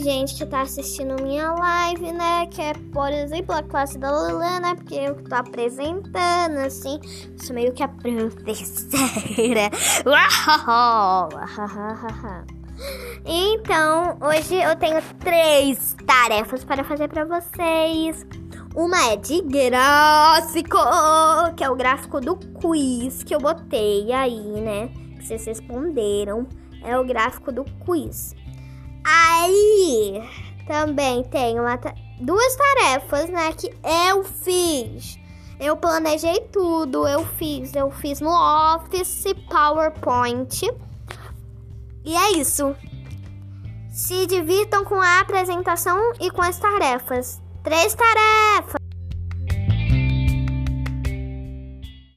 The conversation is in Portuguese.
gente que tá assistindo minha live, né? Que é, por exemplo, a classe da Lula, né? Porque eu tô apresentando, assim. Sou meio que a professora. Então, hoje eu tenho três tarefas para fazer para vocês. Uma é de gráfico, que é o gráfico do quiz que eu botei aí, né? Que vocês responderam. É o gráfico do quiz. Aí também tem uma, duas tarefas, né? Que eu fiz. Eu planejei tudo, eu fiz, eu fiz no Office, PowerPoint. E é isso. Se divirtam com a apresentação e com as tarefas. Três tarefas!